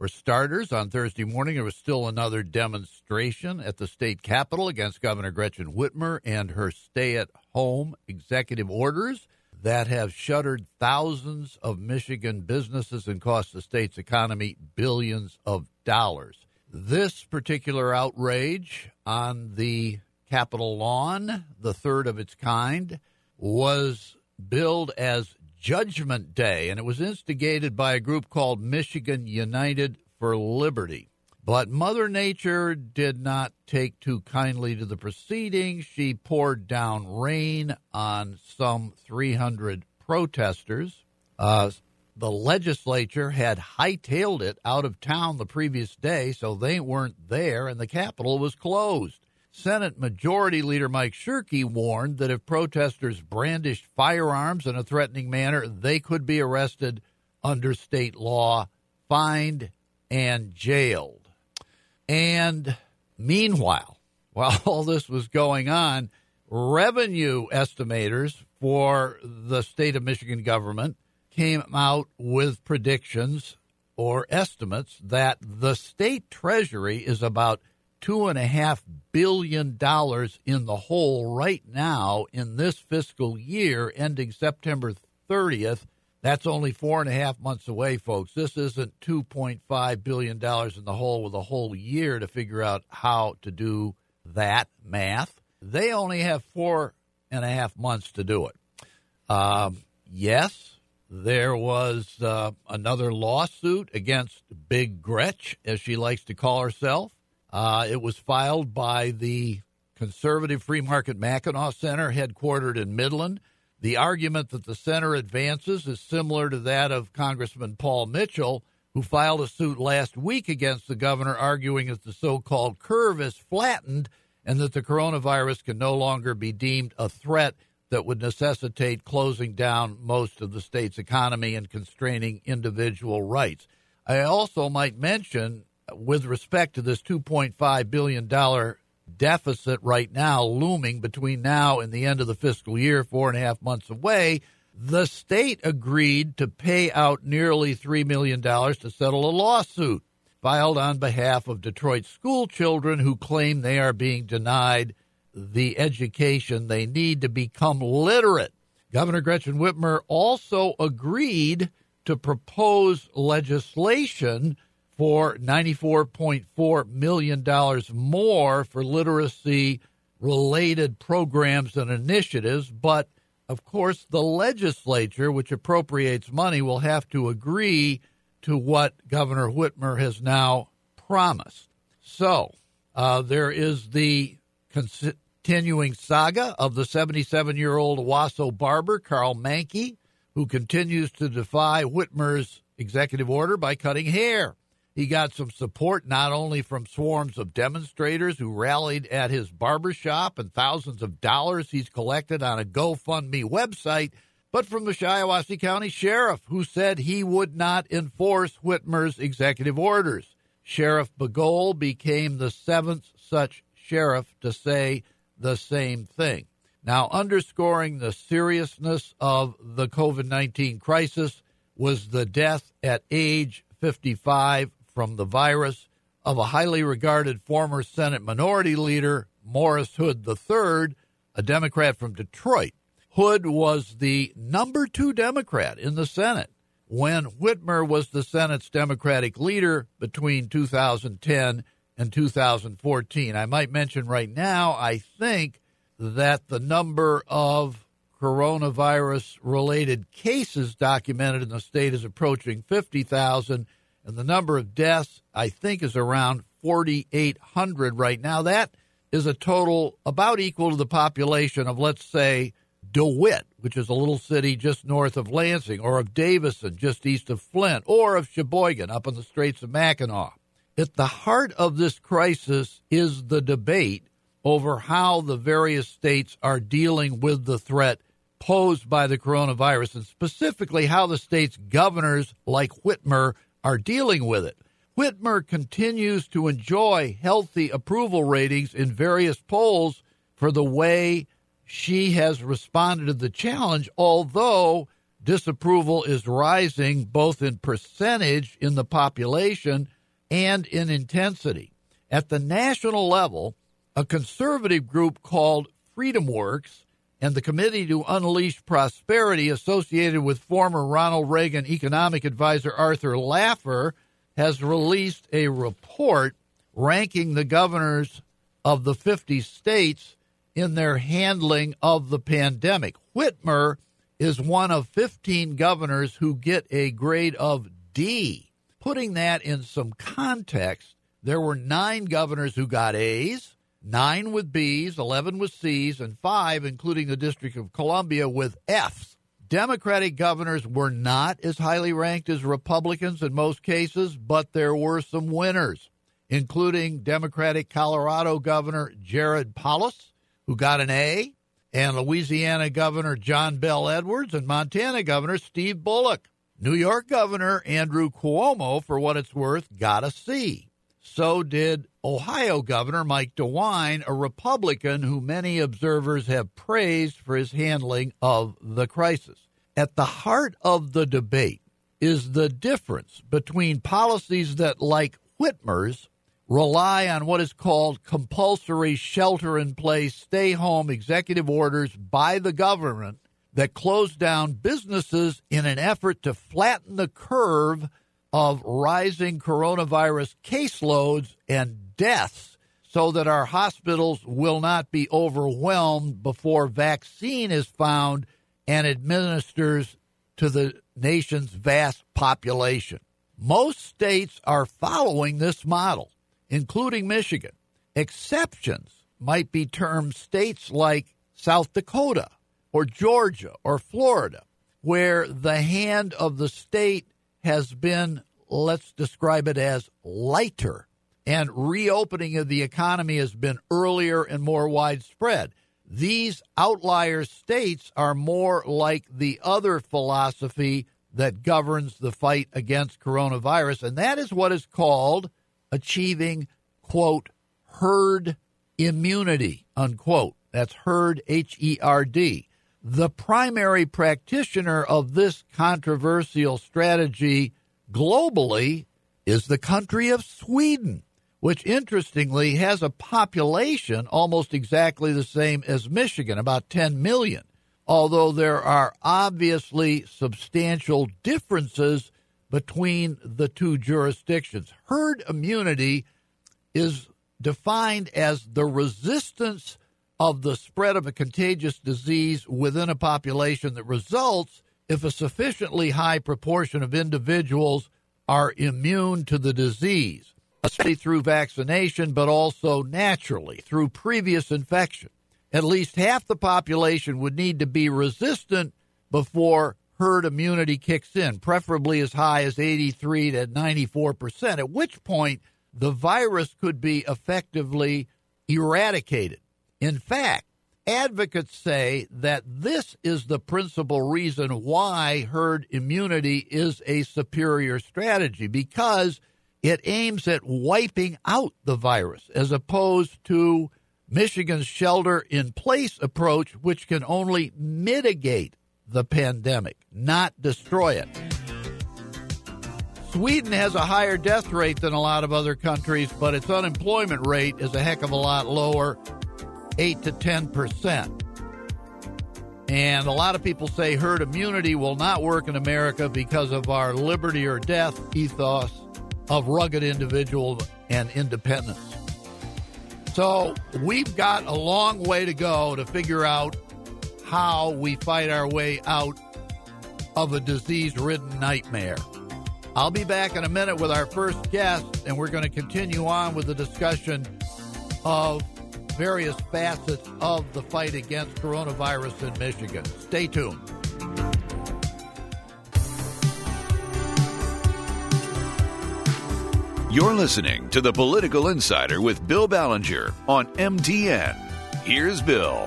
For starters, on Thursday morning, there was still another demonstration at the state capitol against Governor Gretchen Whitmer and her stay at home executive orders that have shuttered thousands of Michigan businesses and cost the state's economy billions of dollars. This particular outrage on the Capitol lawn, the third of its kind, was billed as Judgment Day, and it was instigated by a group called Michigan United for Liberty. But Mother Nature did not take too kindly to the proceedings. She poured down rain on some 300 protesters. Uh, the legislature had hightailed it out of town the previous day, so they weren't there, and the Capitol was closed. Senate Majority Leader Mike Shirkey warned that if protesters brandished firearms in a threatening manner, they could be arrested under state law, fined, and jailed. And meanwhile, while all this was going on, revenue estimators for the state of Michigan government came out with predictions or estimates that the state treasury is about two and a half billion dollars in the hole right now in this fiscal year ending September 30th. That's only four and a half months away, folks. This isn't $2.5 billion in the hole with a whole year to figure out how to do that math. They only have four and a half months to do it. Um, yes, there was uh, another lawsuit against Big Gretch, as she likes to call herself. Uh, it was filed by the conservative free market Mackinac Center, headquartered in Midland. The argument that the center advances is similar to that of Congressman Paul Mitchell, who filed a suit last week against the governor, arguing that the so called curve is flattened and that the coronavirus can no longer be deemed a threat that would necessitate closing down most of the state's economy and constraining individual rights. I also might mention with respect to this $2.5 billion deficit right now looming between now and the end of the fiscal year, four and a half months away, the state agreed to pay out nearly $3 million to settle a lawsuit filed on behalf of Detroit school children who claim they are being denied the education they need to become literate. Governor Gretchen Whitmer also agreed to propose legislation for $94.4 million more for literacy related programs and initiatives. But of course, the legislature, which appropriates money, will have to agree to what Governor Whitmer has now promised. So uh, there is the continuing saga of the 77 year old Owosso barber, Karl Manke, who continues to defy Whitmer's executive order by cutting hair. He got some support not only from swarms of demonstrators who rallied at his barbershop and thousands of dollars he's collected on a GoFundMe website, but from the Shiawassee County Sheriff, who said he would not enforce Whitmer's executive orders. Sheriff BeGole became the seventh such sheriff to say the same thing. Now, underscoring the seriousness of the COVID 19 crisis was the death at age 55 from the virus of a highly regarded former Senate Minority Leader, Morris Hood III, a Democrat from Detroit. Hood was the number two Democrat in the Senate when Whitmer was the Senate's Democratic leader between 2010 and 2014. I might mention right now, I think that the number of coronavirus related cases documented in the state is approaching 50,000 and the number of deaths, I think, is around 4,800 right now. That is a total about equal to the population of, let's say, DeWitt, which is a little city just north of Lansing, or of Davison, just east of Flint, or of Cheboygan, up in the Straits of Mackinac. At the heart of this crisis is the debate over how the various states are dealing with the threat posed by the coronavirus, and specifically how the state's governors, like Whitmer, are dealing with it. Whitmer continues to enjoy healthy approval ratings in various polls for the way she has responded to the challenge, although disapproval is rising both in percentage in the population and in intensity. At the national level, a conservative group called FreedomWorks and the Committee to Unleash Prosperity, associated with former Ronald Reagan economic advisor Arthur Laffer, has released a report ranking the governors of the 50 states in their handling of the pandemic. Whitmer is one of 15 governors who get a grade of D. Putting that in some context, there were nine governors who got A's, nine with B's, 11 with C's, and five, including the District of Columbia, with F's. Democratic governors were not as highly ranked as Republicans in most cases, but there were some winners, including Democratic Colorado Governor Jared Polis, who got an A, and Louisiana Governor John Bel Edwards, and Montana Governor Steve Bullock. New York Governor Andrew Cuomo, for what it's worth, got a C. So did Ohio Governor Mike DeWine, a Republican who many observers have praised for his handling of the crisis. At the heart of the debate is the difference between policies that, like Whitmer's, rely on what is called compulsory shelter in place, stay home executive orders by the government that close down businesses in an effort to flatten the curve of rising coronavirus caseloads and deaths so that our hospitals will not be overwhelmed before vaccine is found and administers to the nation's vast population. Most states are following this model, including Michigan. Exceptions might be termed states like South Dakota or Georgia or Florida, where the hand of the state has been, let's describe it as lighter, and reopening of the economy has been earlier and more widespread. These outlier states are more like the other philosophy that governs the fight against coronavirus, and that is what is called achieving, quote, herd immunity, unquote. That's herd, H E R D. The primary practitioner of this controversial strategy globally is the country of Sweden, which interestingly has a population almost exactly the same as Michigan, about 10 million, although there are obviously substantial differences between the two jurisdictions. Herd immunity is defined as the resistance of the spread of a contagious disease within a population that results if a sufficiently high proportion of individuals are immune to the disease, especially through vaccination, but also naturally through previous infection. At least half the population would need to be resistant before herd immunity kicks in, preferably as high as 83 to 94 percent, at which point the virus could be effectively eradicated. In fact, advocates say that this is the principal reason why herd immunity is a superior strategy because it aims at wiping out the virus as opposed to Michigan's shelter in place approach, which can only mitigate the pandemic, not destroy it. Sweden has a higher death rate than a lot of other countries, but its unemployment rate is a heck of a lot lower 8 to 10 percent. And a lot of people say herd immunity will not work in America because of our liberty or death ethos of rugged individual and independence. So we've got a long way to go to figure out how we fight our way out of a disease ridden nightmare. I'll be back in a minute with our first guest, and we're going to continue on with the discussion of various facets of the fight against coronavirus in Michigan. Stay tuned. You're listening to the Political Insider with Bill Ballenger on MTN. Here's Bill.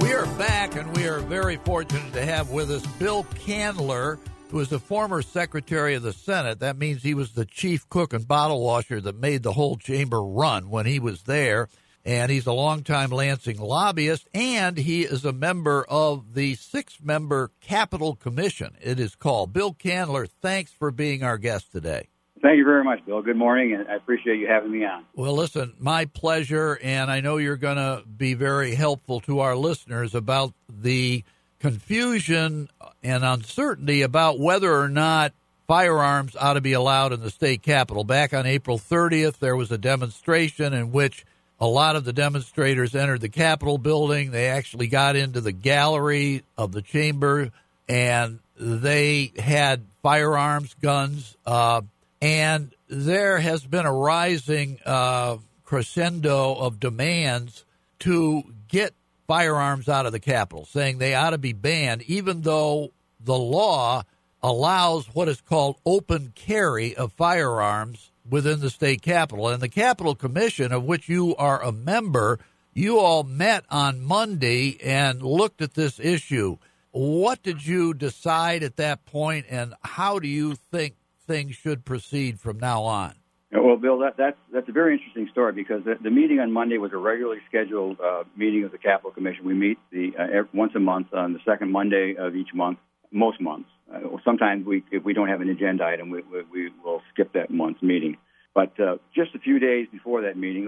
We are back, and we are very fortunate to have with us Bill Kandler, who is the former Secretary of the Senate. That means he was the chief cook and bottle washer that made the whole chamber run when he was there and he's a longtime Lansing lobbyist, and he is a member of the six member Capitol Commission, it is called. Bill Kandler, thanks for being our guest today. Thank you very much, Bill. Good morning, and I appreciate you having me on. Well, listen, my pleasure, and I know you're going to be very helpful to our listeners about the confusion and uncertainty about whether or not firearms ought to be allowed in the state capitol. Back on April 30th, there was a demonstration in which a lot of the demonstrators entered the Capitol building. They actually got into the gallery of the chamber and they had firearms, guns, uh, and there has been a rising uh, crescendo of demands to get firearms out of the Capitol, saying they ought to be banned, even though the law allows what is called open carry of firearms within the state capitol. And the Capitol Commission, of which you are a member, you all met on Monday and looked at this issue. What did you decide at that point, and how do you think things should proceed from now on? Well, Bill, that, that's that's a very interesting story because the, the meeting on Monday was a regularly scheduled uh, meeting of the Capitol Commission. We meet the uh, once a month on the second Monday of each month, most months. Uh, sometimes we, if we don't have an agenda item, we, we, we will skip that month's meeting. But uh, just a few days before that meeting,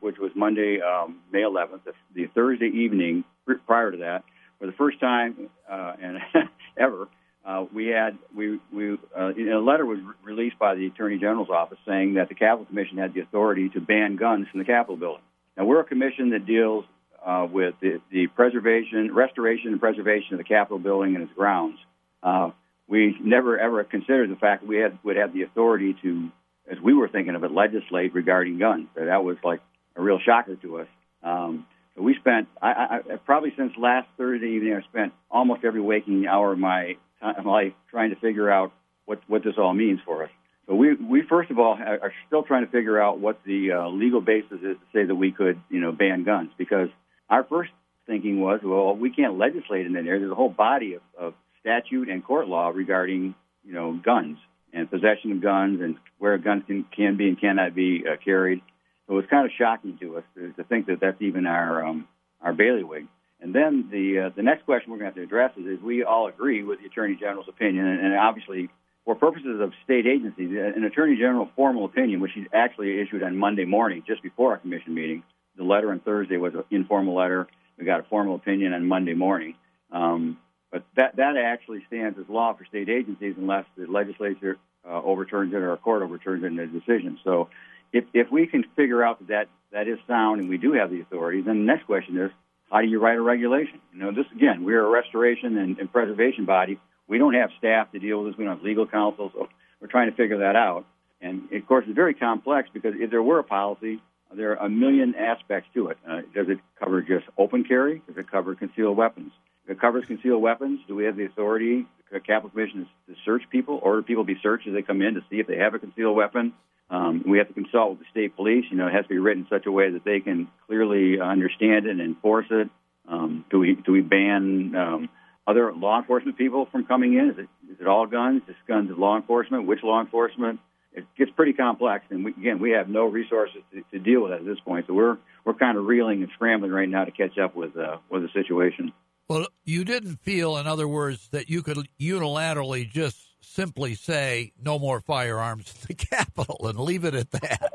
which was Monday, um, May 11th, the, the, Thursday evening prior to that, for the first time uh, and ever, uh, we had we we uh, a letter was re- released by the Attorney General's office saying that the Capitol Commission had the authority to ban guns from the Capitol building. Now we're a commission that deals uh, with the, the preservation, restoration, and preservation of the Capitol building and its grounds. Uh, we never ever considered the fact that we had would have the authority to as we were thinking of it, legislate regarding guns. So that was like a real shocker to us. Um, we spent, I, I, probably since last Thursday evening, I spent almost every waking hour of my life trying to figure out what, what this all means for us. So we, we first of all are still trying to figure out what the uh, legal basis is to say that we could, you know, ban guns because our first thinking was, well, we can't legislate in there. There's a whole body of, of statute and court law regarding, you know, guns and possession of guns and where guns can, can be and cannot be uh, carried. So it was kind of shocking to us to, to think that that's even our um, our bailiwick. And then the uh, the next question we're going to have to address is, is we all agree with the Attorney General's opinion, and, and obviously for purposes of state agencies, an Attorney General formal opinion, which he actually issued on Monday morning, just before our commission meeting. The letter on Thursday was an informal letter. We got a formal opinion on Monday morning. Um, but that, that actually stands as law for state agencies unless the legislature uh, overturns it or a court overturns it in a decision. So if, if we can figure out that, that that is sound and we do have the authority, then the next question is, how do you write a regulation? You know, this again, we're a restoration and, and preservation body. We don't have staff to deal with this. We don't have legal counsel, so we're trying to figure that out. And of course, it's very complex because if there were a policy, there are a million aspects to it. Uh, does it cover just open carry? Does it cover concealed weapons? If it covers concealed weapons, do we have the authority, the Capitol Commission, to search people, order people to be searched as they come in to see if they have a concealed weapon? Um, we have to consult with the state police. You know, it has to be written in such a way that they can clearly understand it and enforce it. Um, do we do we ban um, other law enforcement people from coming in? Is it is it all guns? Just guns of law enforcement? Which law enforcement? It gets pretty complex, and we, again, we have no resources to, to deal with it at this point. So we're we're kind of reeling and scrambling right now to catch up with uh, with the situation. Well, you didn't feel, in other words, that you could unilaterally just simply say no more firearms in the Capitol and leave it at that.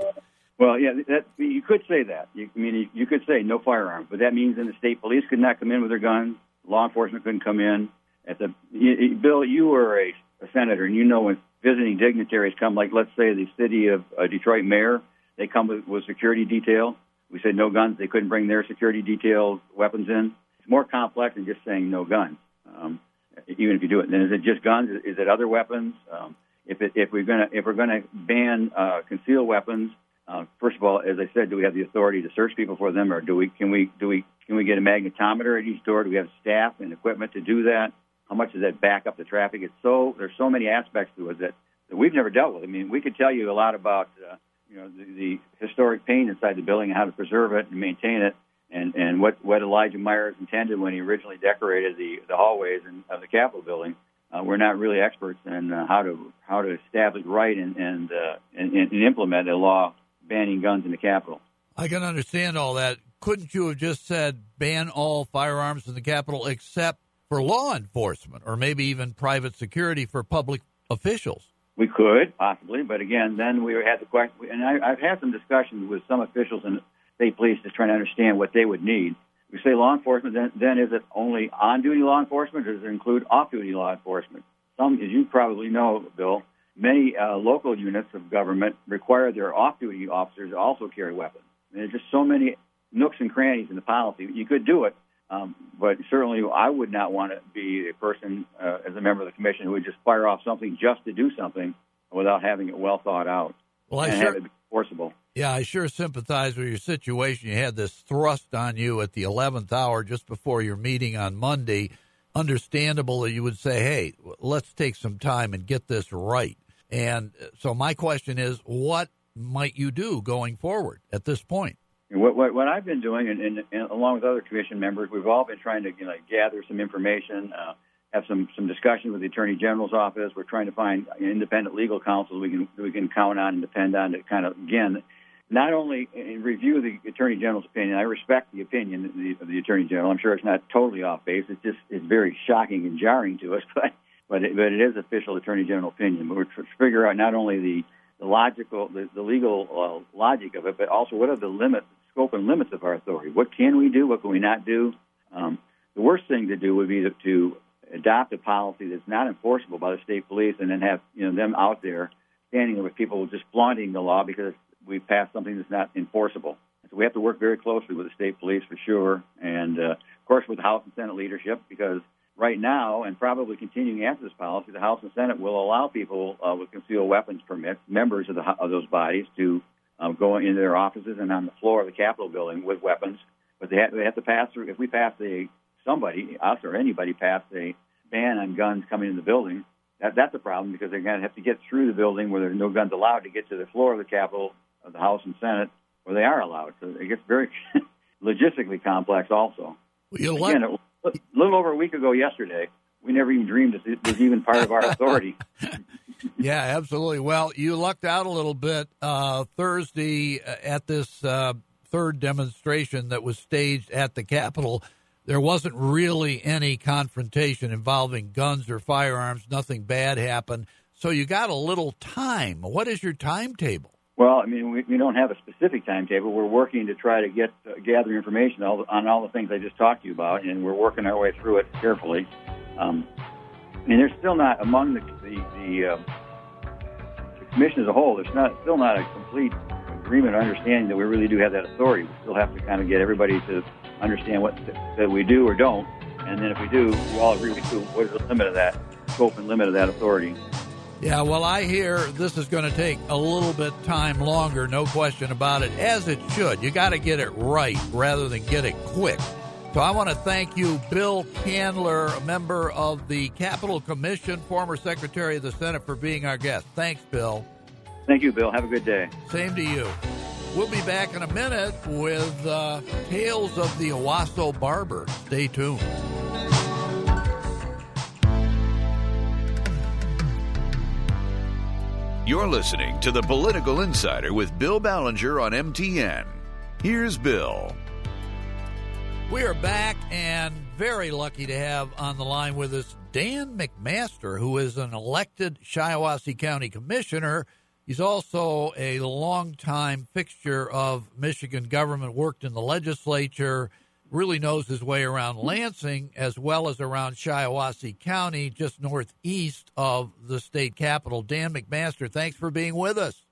Well, yeah, that you could say that. You, I mean, you could say no firearms, but that means then the state police could not come in with their guns. Law enforcement couldn't come in. At the you, Bill, you were a, a senator, and you know when visiting dignitaries come, like let's say the city of uh, Detroit mayor, they come with, with security detail. We said no guns; they couldn't bring their security detail weapons in it's more complex than just saying no guns. Um, even if you do it, then is it just guns? Is it other weapons? Um, if it, if we're gonna if we're gonna ban uh, concealed weapons, uh, first of all, as I said, do we have the authority to search people for them, or do we can we do we can we get a magnetometer at each door? Do we have staff and equipment to do that? How much does that back up the traffic? It's so there's so many aspects to it that that we've never dealt with. I mean, we could tell you a lot about uh, you know the, the historic paint inside the building and how to preserve it and maintain it, and and what what Elijah Myers intended when he originally decorated the the hallways in, of the Capitol building. Uh, we're not really experts in uh, how to how to establish right and and, uh, and and implement a law banning guns in the Capitol. I can understand all that. Couldn't you have just said ban all firearms in the Capitol except for law enforcement or maybe even private security for public officials? We could possibly, but again, then we had the question, and I, have had some discussions with some officials in state police just trying to understand what they would need. We say law enforcement, then, then is it only on-duty law enforcement, or does it include off-duty law enforcement? Some, as you probably know, Bill, many uh, local units of government require their off-duty officers to also carry weapons. And there's just so many nooks and crannies in the policy. You could do it, um, but certainly I would not want to be a person uh, as a member of the commission who would just fire off something just to do something without having it well thought out. Well, I sure, have it be enforceable. Yeah, I sure sympathize with your situation. You had this thrust on you at the 11th hour just before your meeting on Monday. Understandable that you would say, hey, let's take some time and get this right. And so, my question is, what might you do going forward at this point? What, what, what I've been doing, and, and, and, along with other commission members, we've all been trying to you know, gather some information, uh, have some some discussion with the Attorney General's office. We're trying to find independent legal counsel we can we can count on and depend on to kind of again, not only review the Attorney General's opinion. I respect the opinion of the, of the Attorney General. I'm sure it's not totally off base. It's just it's very shocking and jarring to us, but but it, but it is official Attorney General opinion. But we're trying to figure out not only the the logical, the, the legal uh, logic of it, but also what are the limits, scope and limits of our authority. What can we do? What can we not do? Um, the worst thing to do would be to, to adopt a policy that's not enforceable by the state police, and then have you know them out there standing there with people just flaunting the law because we passed something that's not enforceable. So we have to work very closely with the state police for sure, and uh, of course with the House and Senate leadership because right now, and probably continuing after this policy, the House and Senate will allow people uh, with concealed weapons permits, members of, the, of those bodies, to um, go into their offices and on the floor of the Capitol building with weapons. But they have, they have to pass through. If we pass a somebody, us or anybody, pass a ban on guns coming in the building, that, that's a problem because they're going to have to get through the building where there's no guns allowed to get to the floor of the Capitol, of the House and Senate, where they are allowed. So it gets very logistically complex, also. Well, Again, it, a little over a week ago yesterday. We never even dreamed it was even part of our authority. yeah, absolutely. Well, you lucked out a little bit uh, Thursday uh, at this uh, third demonstration that was staged at the Capitol. There wasn't really any confrontation involving guns or firearms. Nothing bad happened. So you got a little time. What is your timetable? Well, I mean, we, we don't have a specific timetable. We're working to try to get uh, gather information all, on all the things I just talked to you about, and we're working our way through it carefully. Um, I mean, there's still not among the the, the, uh, the commission as a whole. There's not still not a complete agreement or understanding that we really do have that authority. We still have to kind of get everybody to understand what that we do or don't, and then if we do, we all agree we do. What is the limit of that scope and limit of that authority? Yeah, well, I hear this is going to take a little bit time longer, no question about it, as it should. You got to get it right rather than get it quick. So I want to thank you, Bill Kandler, a member of the Capitol Commission, former Secretary of the Senate, for being our guest. Thanks, Bill. Thank you, Bill. Have a good day. Same to you. We'll be back in a minute with uh, Tales of the Owosso Barber. Stay tuned. You're listening to the Political Insider with Bill Ballenger on MTN. Here's Bill. We are back and very lucky to have on the line with us Dan McMaster, who is an elected Shiawassee County Commissioner. He's also a longtime fixture of Michigan government, worked in the legislature, really knows his way around Lansing as well as around Shiawassee County, just northeast of the state capital. Dan McMaster, thanks for being with us.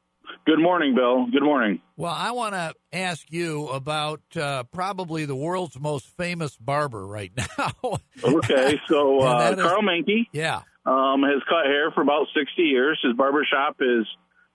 Good morning, Bill. Good morning. Well, I want to ask you about uh, probably the world's most famous barber right now. okay, so uh, Karl Manke yeah. um, has cut hair for about 60 years. His barber shop is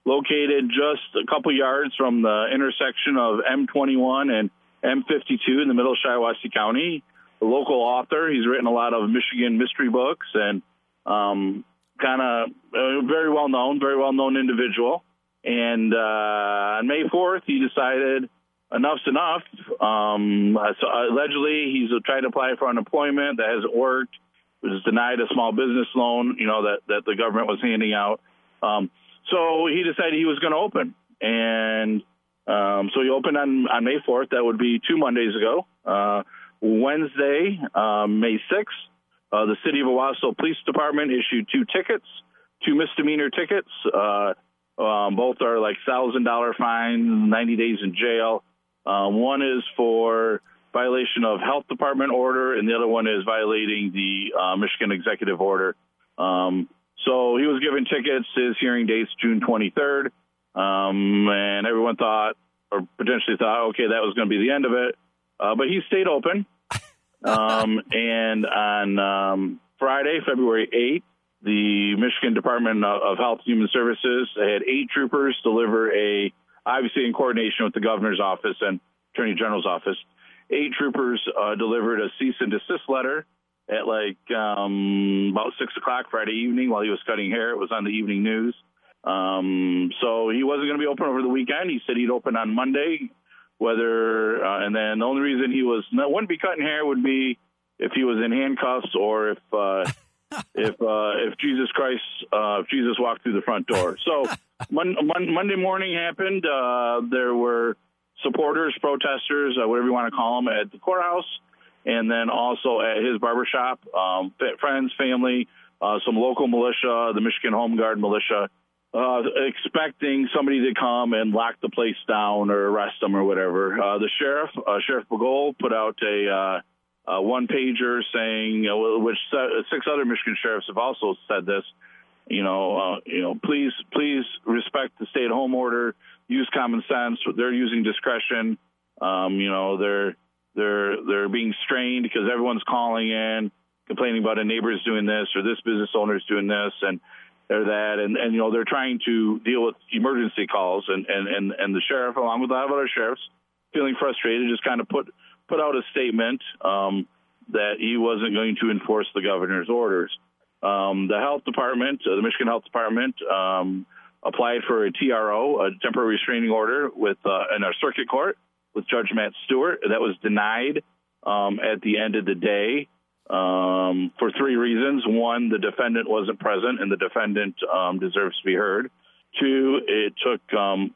located just a couple yards from the intersection of M21 and M52 in the middle of Shiawassee County. A local author. He's written a lot of Michigan mystery books and um, kind of uh, very well known, very well known individual. And uh, on May 4th, he decided enough's enough. Um, so allegedly, he's tried to apply for unemployment that hasn't worked. Was denied a small business loan, you know, that that the government was handing out. Um, so he decided he was going to open, and um, so he opened on on May 4th. That would be two Mondays ago. Uh, Wednesday, uh, May 6th, uh, the City of Owosso Police Department issued two tickets, two misdemeanor tickets. Uh, um, both are like thousand dollar fines, 90 days in jail. Um, one is for violation of health department order, and the other one is violating the uh, Michigan executive order. Um, so he was given tickets. His hearing date's June 23rd, um, and everyone thought, or potentially thought, okay, that was going to be the end of it. Uh, but he stayed open. Um, and on um, Friday, February 8th, the Michigan Department of Health and Human Services had eight troopers deliver a, obviously in coordination with the governor's office and attorney general's office, eight troopers uh, delivered a cease and desist letter at like um, about six o'clock Friday evening while he was cutting hair. It was on the evening news. Um, so he wasn't going to be open over the weekend. He said he'd open on Monday. Whether uh, and then the only reason he was wouldn't be cutting hair would be if he was in handcuffs or if uh, if uh, if Jesus Christ, uh, if Jesus walked through the front door. So mon- mon- Monday morning happened. Uh, there were supporters, protesters, uh, whatever you want to call them, at the courthouse, and then also at his barbershop. Um, friends, family, uh, some local militia, the Michigan Home Guard militia. Uh, expecting somebody to come and lock the place down or arrest them or whatever. the sheriff, Sheriff BeGole, put out a uh, one pager saying, uh, which six other Michigan sheriffs have also said this. You know, uh, you know, please, please respect the stay-at-home order. Use common sense. They're using discretion. Um, you know, they're they're they're being strained because everyone's calling in, complaining about a neighbor's doing this or this business owner's doing this and or that, and and you know they're trying to deal with emergency calls, and and and and the sheriff, along with a lot of other sheriffs, feeling frustrated, just kind of put put out a statement um, that he wasn't going to enforce the governor's orders. Um, the health department, uh, the Michigan Health Department, um, applied for a TRO, a temporary restraining order, with uh, in our circuit court with Judge Matt Stewart. That was denied um, at the end of the day um, for three reasons. One, the defendant wasn't present, and the defendant um, deserves to be heard. Two, it took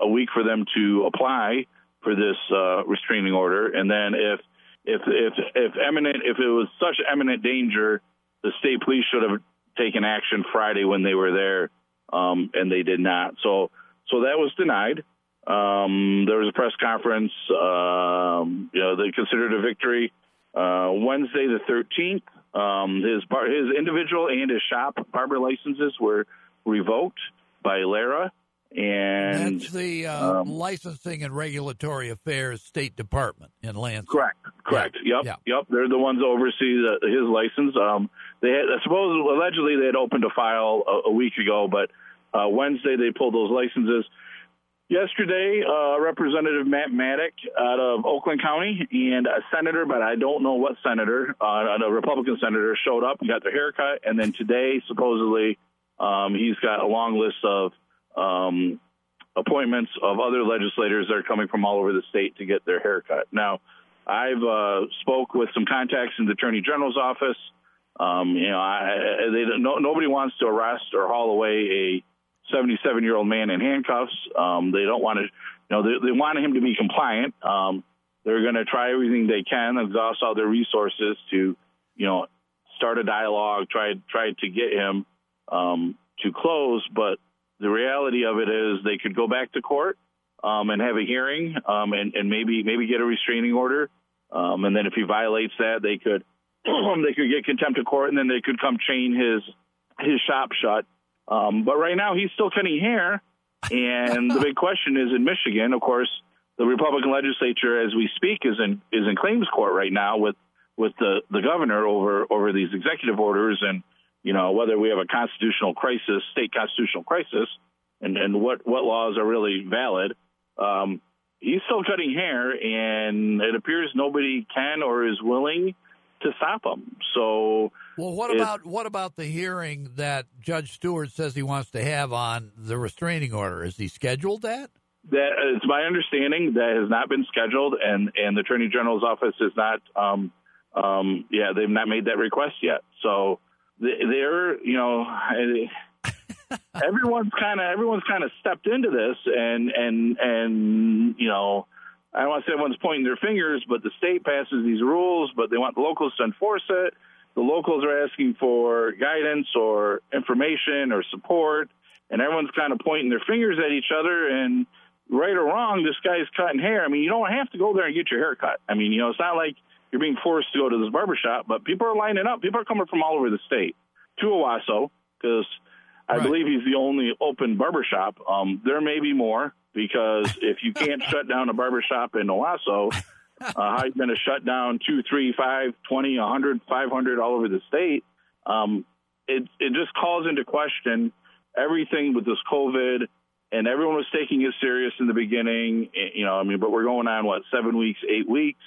a week for them to apply for this uh, restraining order. And then if if if if eminent if it was such eminent danger, the state police should have taken action Friday when they were there, um, and they did not. So so that was denied. Um, there was a press conference. Um, you know, they considered a victory. Uh, Wednesday the 13th, um, his bar, his individual and his shop barber licenses were revoked by LARA. And that's the uh, um, licensing and regulatory affairs State Department in Lansing. Correct. Correct. Yeah. Yep. Yep. They're the ones oversee the, his license. Um, they had, I suppose allegedly they had opened a file a, a week ago, but uh, Wednesday they pulled those licenses. Yesterday, uh, Representative Matt Maddock out of Oakland County and a senator, but I don't know what senator, uh, a Republican senator, showed up and got their haircut. And then today, supposedly, um, he's got a long list of um, appointments of other legislators that are coming from all over the state to get their haircut. Now, I've uh, spoke with some contacts in the Attorney General's office. Um, you know, I, they, no, nobody wants to arrest or haul away a 77 year old man in handcuffs. Um, they don't want to, you know, they, they want him to be compliant. Um, they're going to try everything they can, exhaust all their resources to, you know, start a dialogue, try try to get him um, to close. But the reality of it is they could go back to court um, and have a hearing um, and, and, maybe maybe get a restraining order. Um, and then if he violates that, they could they could get contempt of court, and then they could come chain his his shop shut. Um, but right now, he's still cutting hair, and the big question is in Michigan, of course, the Republican legislature, as we speak, is in is in claims court right now with with the the governor over over these executive orders and you know, whether we have a constitutional crisis, state constitutional crisis, and, and what, what laws are really valid. Um, he's still cutting hair, and it appears nobody can or is willing to stop them. So, well, what about what about the hearing that Judge Stewart says he wants to have on the restraining order? Is he scheduled that? That it's my understanding that has not been scheduled, and and the Attorney General's office has not. Um, um, yeah, they've not made that request yet. So they're, you know, everyone's kind of everyone's kind of stepped into this, and and and you know, I don't want to say everyone's pointing their fingers, but the state passes these rules, but they want the locals to enforce it. The locals are asking for guidance or information or support, and everyone's kind of pointing their fingers at each other. And right or wrong, this guy's cutting hair. I mean, you don't have to go there and get your hair cut. I mean, you know, it's not like you're being forced to go to this barbershop, but people are lining up. People are coming from all over the state to Owosso because I right. believe he's the only open barbershop. Um, there may be more because if you can't shut down a barbershop in Owosso, uh, how are you going to shut down two, three, five, twenty, a hundred, five hundred all over the state? Um, it it just calls into question everything with this COVID, and everyone was taking it serious in the beginning. Eh, you know, I mean, but we're going on what seven weeks, eight weeks,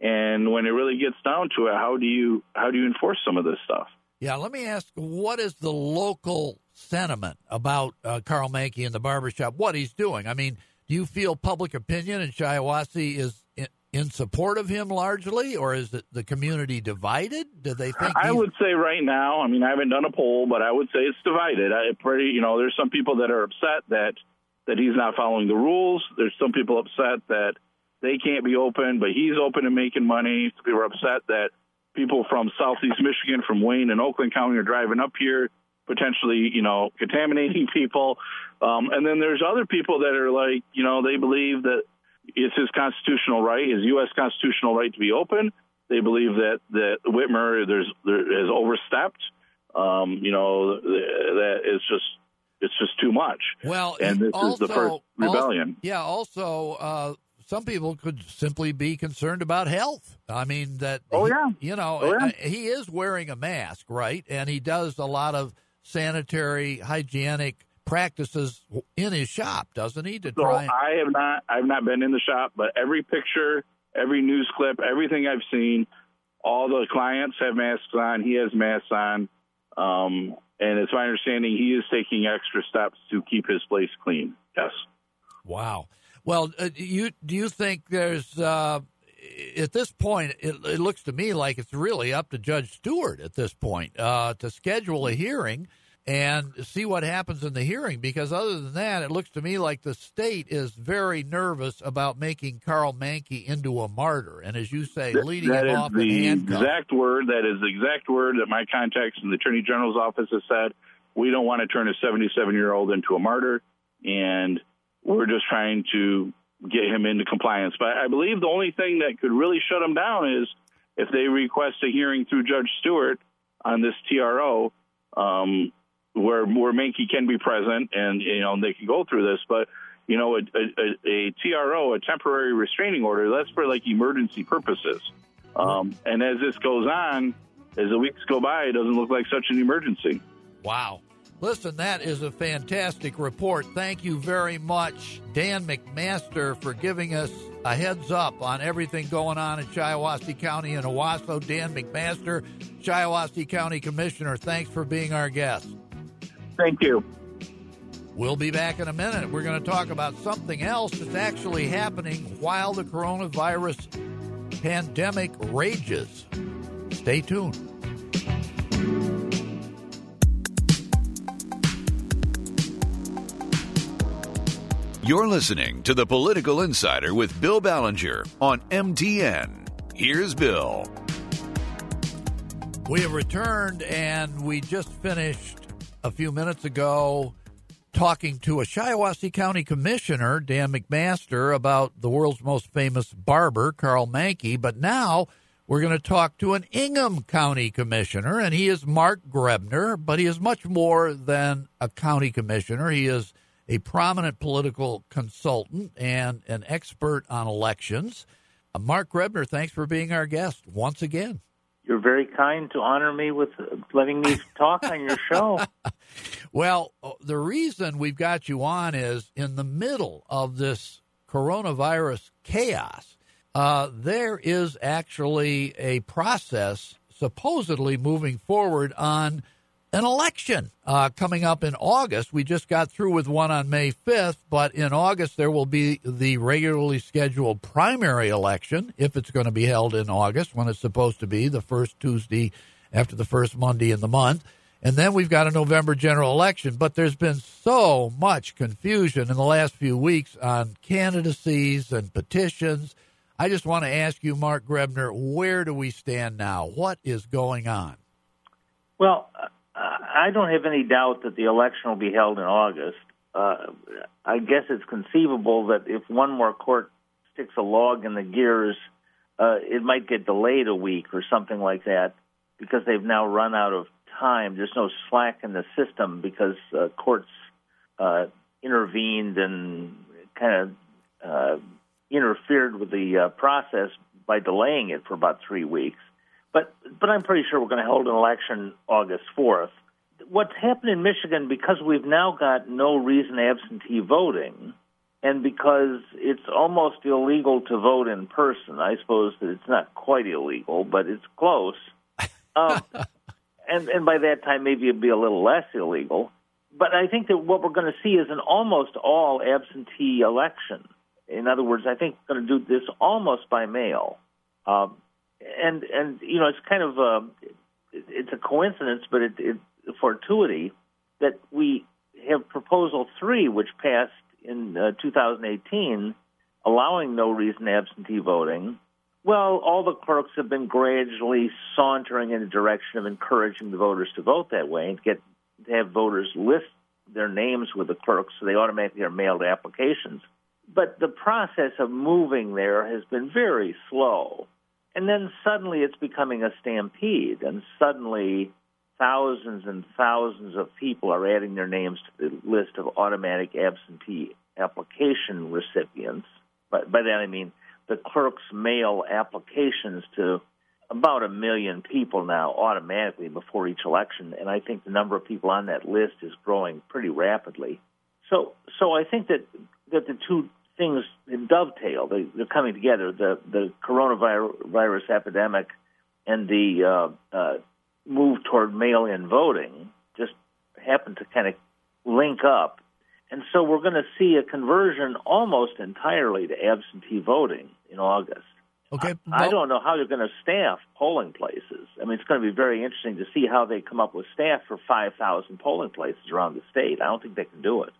and when it really gets down to it, how do you how do you enforce some of this stuff? Yeah, let me ask, what is the local sentiment about uh, Karl Manke and the barbershop, what he's doing? I mean, do you feel public opinion in Shiawassee is in, in support of him largely, or is it the community divided? Do they think? I would say right now, I mean, I haven't done a poll, but I would say it's divided. I pretty, you know, there's some people that are upset that that he's not following the rules. There's some people upset that they can't be open, but he's open and making money. People are upset that people from southeast Michigan, from Wayne and Oakland County, are driving up here, potentially, you know, contaminating people. Um, and then there's other people that are like, you know, they believe that it's his constitutional right, his U.S. constitutional right to be open. They believe that that Whitmer there's there has overstepped. Um, you know, that it's just it's just too much. Well, and this also, is the first rebellion. Also, yeah. Also, uh, some people could simply be concerned about health. I mean that. Oh he, yeah. You know, oh, yeah. he is wearing a mask, right? And he does a lot of sanitary, hygienic practices in his shop, doesn't he? To so try. And- I have not. I've not been in the shop, but every picture, every news clip, everything I've seen, all the clients have masks on. He has masks on. Um, and it's my understanding he is taking extra steps to keep his place clean. Yes. Wow. Well, uh, you do you think there's uh, at this point? It, it, looks to me like it's really up to Judge Stewart at this point uh, to schedule a hearing and see what happens in the hearing. Because other than that, it looks to me like the state is very nervous about making Karl Manke into a martyr, and as you say, leading that him off the exact word. That is the exact word that my contacts in the Attorney General's office has said. We don't want to turn a 77 year old into a martyr, and we're just trying to get him into compliance. But I believe the only thing that could really shut him down is if they request a hearing through Judge Stewart on this TRO, um, where where Manke can be present and you know they can go through this. But you know, a, a, a TRO, a temporary restraining order, that's for like emergency purposes. Um, and as this goes on, as the weeks go by, it doesn't look like such an emergency. Wow. Listen, that is a fantastic report. Thank you very much, Dan McMaster, for giving us a heads up on everything going on in Shiawassee County and Owosso. Dan McMaster, Shiawassee County Commissioner, thanks for being our guest. Thank you. We'll be back in a minute. We're going to talk about something else that's actually happening while the coronavirus pandemic rages. Stay tuned. You're listening to the Political Insider with Bill Ballenger on MTN. Here's Bill. We have returned and we just finished a few minutes ago talking to a Shiawassee County Commissioner, Dan McMaster, about the world's most famous barber, Karl Manke. But now we're going to talk to an Ingham County Commissioner, and he is Mark Grebner, but he is much more than a county commissioner. He is a prominent political consultant and an expert on elections. Uh, Mark Grebner, thanks for being our guest once again. You're very kind to honor me with letting me talk on your show. well, uh, the reason we've got you on is in the middle of this coronavirus chaos. uh, there is actually a process supposedly moving forward on an election uh, coming up in August. We just got through with one on May 5th, but in August there will be the regularly scheduled primary election, if it's going to be held in August, when it's supposed to be, the first Tuesday after the first Monday in the month. And then we've got a November general election. But there's been so much confusion in the last few weeks on candidacies and petitions. I just want to ask you, Mark Grebner, where do we stand now? What is going on? Well, I don't have any doubt that the election will be held in August. Uh, I guess it's conceivable that if one more court sticks a log in the gears, uh, it might get delayed a week or something like that because they've now run out of time. There's no slack in the system because uh, courts uh, intervened and kind of uh, interfered with the uh, process by delaying it for about three weeks. But but I'm pretty sure we're going to hold an election August 4th. What's happened in Michigan because we've now got no reason absentee voting, and because it's almost illegal to vote in person. I suppose that it's not quite illegal, but it's close. Um, and and by that time maybe it'd be a little less illegal. But I think that what we're going to see is an almost all absentee election. In other words, I think we're going to do this almost by mail. Um, and and you know it's kind of a, it's a coincidence, but it, it fortuity that we have proposal three, which passed in uh, 2018, allowing no reason absentee voting. Well, all the clerks have been gradually sauntering in the direction of encouraging the voters to vote that way and get to have voters list their names with the clerks so they automatically are mailed applications. But the process of moving there has been very slow. And then suddenly it's becoming a stampede, and suddenly thousands and thousands of people are adding their names to the list of automatic absentee application recipients. But by that I mean the clerks mail applications to about a million people now automatically before each election, and I think the number of people on that list is growing pretty rapidly. So, so I think that that the two things dovetail. They, they're coming together. The the coronavirus epidemic and the uh, uh, move toward mail-in voting just happen to kind of link up, and so we're going to see a conversion almost entirely to absentee voting in August. Okay. I, I don't know how they're going to staff polling places. I mean, it's going to be very interesting to see how they come up with staff for 5,000 polling places around the state. I don't think they can do it.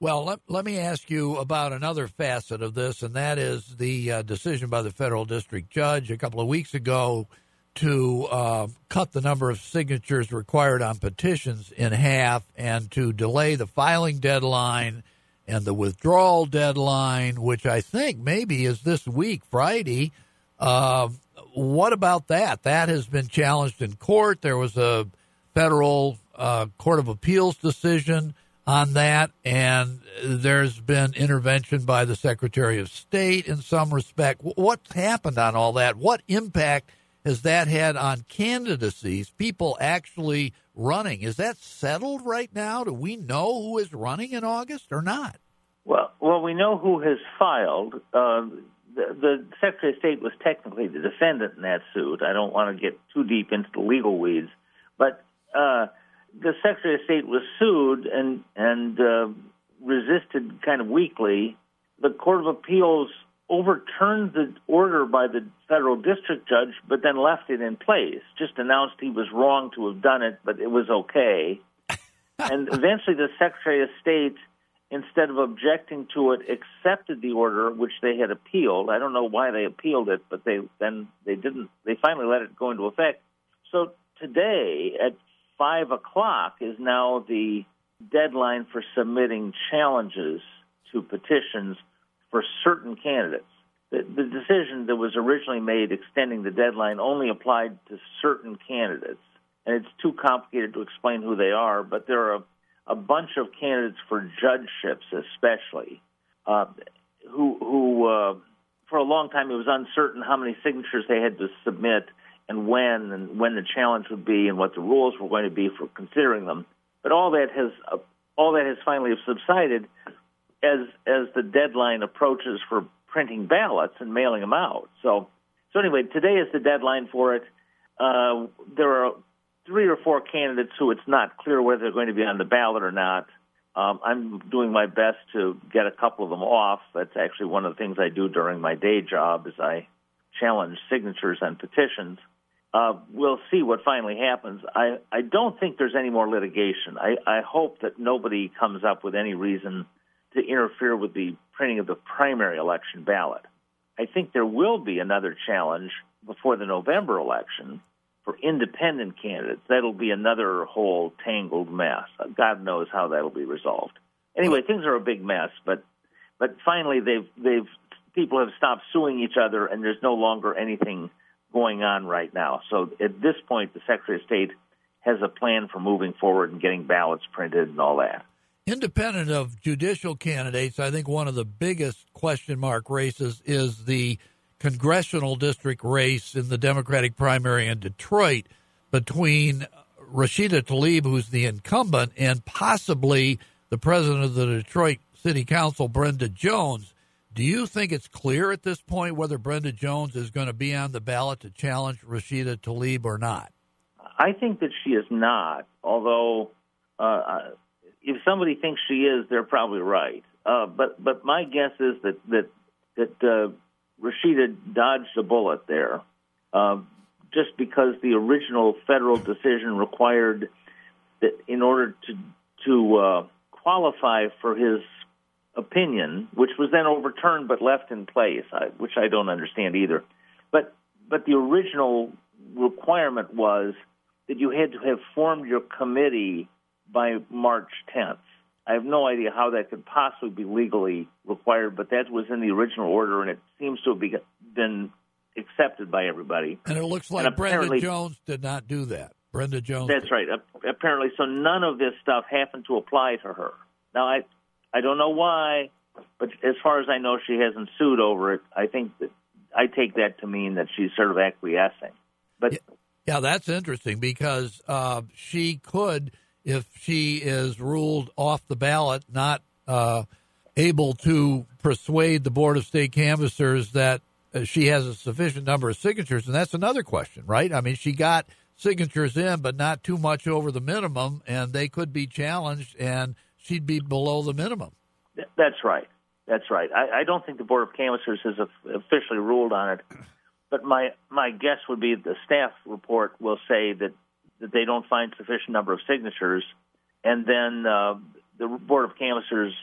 Well, let, let me ask you about another facet of this, and that is the uh, decision by the federal district judge a couple of weeks ago to uh, cut the number of signatures required on petitions in half and to delay the filing deadline and the withdrawal deadline, which I think maybe is this week, Friday. Uh, what about that? That has been challenged in court. There was a federal uh, court of appeals decision on that, and there's been intervention by the Secretary of State in some respect. What's happened on all that? What impact has that had on candidacies, people actually running? Is that settled right now? Do we know who is running in August or not? Well, well, we know who has filed. Uh, the, the Secretary of State was technically the defendant in that suit. I don't want to get too deep into the legal weeds, but uh, the Secretary of State was sued and and uh, resisted kind of weakly. The Court of Appeals overturned the order by the federal district judge, but then left it in place. Just announced he was wrong to have done it, but it was okay. and eventually, the Secretary of State, instead of objecting to it, accepted the order which they had appealed. I don't know why they appealed it, but they then they didn't. They finally let it go into effect. So today at five o'clock is now the deadline for submitting challenges to petitions for certain candidates. The, the, decision that was originally made extending the deadline only applied to certain candidates, and it's too complicated to explain who they are, but there are a, a bunch of candidates for judgeships, especially, uh, who, who uh, for a long time it was uncertain how many signatures they had to submit and when and when the challenge would be and what the rules were going to be for considering them. But all that has uh, all that has finally subsided as as the deadline approaches for printing ballots and mailing them out. So, so anyway, today is the deadline for it. Uh, there are three or four candidates who it's not clear whether they're going to be on the ballot or not. Um, I'm doing my best to get a couple of them off. That's actually one of the things I do during my day job is I challenge signatures on petitions. Uh, we'll see what finally happens. I, I don't think there's any more litigation. I, I hope that nobody comes up with any reason to interfere with the printing of the primary election ballot. I think there will be another challenge before the November election for independent candidates. That'll be another whole tangled mess. God knows how that'll be resolved. Anyway, things are a big mess, but but finally they've they've people have stopped suing each other, and there's no longer anything going on right now. So at this point, the Secretary of State has a plan for moving forward and getting ballots printed and all that. Independent of judicial candidates, I think one of the biggest question mark races is the congressional district race in the Democratic primary in Detroit between Rashida Tlaib, who's the incumbent, and possibly the president of the Detroit City Council, Brenda Jones. Do you think it's clear at this point whether Brenda Jones is going to be on the ballot to challenge Rashida Tlaib or not? I think that she is not, although uh, if somebody thinks she is, they're probably right. Uh, but but my guess is that that that uh, Rashida dodged a bullet there, uh, just because the original federal decision required that in order to to uh, qualify for his opinion, which was then overturned but left in place, I, which I don't understand either. But but the original requirement was that you had to have formed your committee by March 10th. I have no idea how that could possibly be legally required, but that was in the original order, and it seems to have been accepted by everybody. And it looks like Brenda Jones did not do that. Brenda Jones. That's did. right. Apparently, so none of this stuff happened to apply to her. Now, I I don't know why, but as far as I know, she hasn't sued over it. I think that I take that to mean that she's sort of acquiescing. But yeah, yeah that's interesting because uh, she could, if she is ruled off the ballot, not uh, able to persuade the board of state canvassers that uh, she has a sufficient number of signatures, and that's another question, right? I mean, she got signatures in, but not too much over the minimum, and they could be challenged and she'd be below the minimum. That's right. That's right. I, I don't think the Board of Canvassers has officially ruled on it, but my my guess would be the staff report will say that that they don't find sufficient number of signatures, and then uh, the Board of Canvassers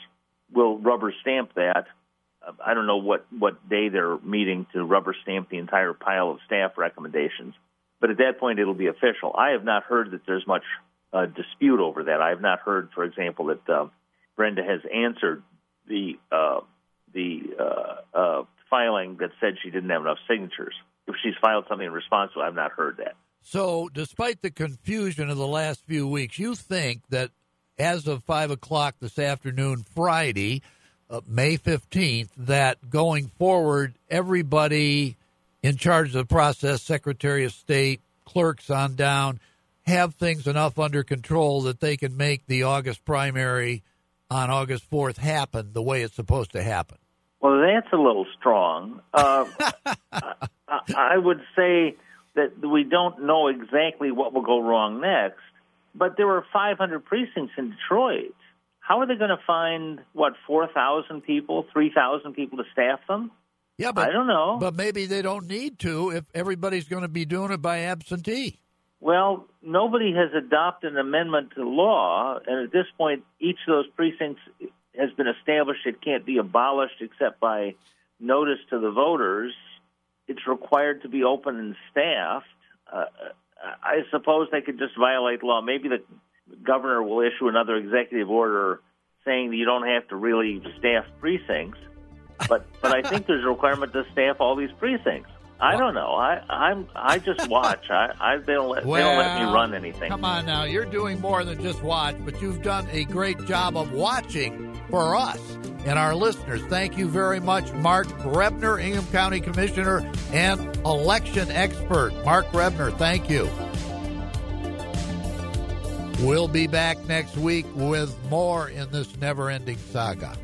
will rubber stamp that. I don't know what what day they're meeting to rubber stamp the entire pile of staff recommendations, but at that point it'll be official. I have not heard that there's much uh, dispute over that. I have not heard, for example, that uh, Brenda has answered the uh, the uh, uh, filing that said she didn't have enough signatures. If she's filed something in response to, it, I've not heard that. So, despite the confusion of the last few weeks, you think that as of five o'clock this afternoon, Friday, uh, May fifteenth, that going forward, everybody in charge of the process, Secretary of State, clerks on down, have things enough under control that they can make the August primary on August 4th happen the way it's supposed to happen? Well, that's a little strong. Uh, I would say that we don't know exactly what will go wrong next, but there were 500 precincts in Detroit. How are they going to find, what, 4,000 people, 3,000 people to staff them? Yeah, but I don't know. But maybe they don't need to if everybody's going to be doing it by absentee. Well, nobody has adopted an amendment to law, and at this point, each of those precincts has been established. It can't be abolished except by notice to the voters. It's required to be open and staffed. Uh, I suppose they could just violate law. Maybe the governor will issue another executive order saying that you don't have to really staff precincts. But but I think there's a requirement to staff all these precincts. I don't know. I I'm I just watch. I, I they don't let well, they don't let me run anything. Come on now, you're doing more than just watch, but you've done a great job of watching for us and our listeners. Thank you very much, Mark Grebner, Ingham County Commissioner and election expert. Mark Grebner, thank you. We'll be back next week with more in this never ending saga.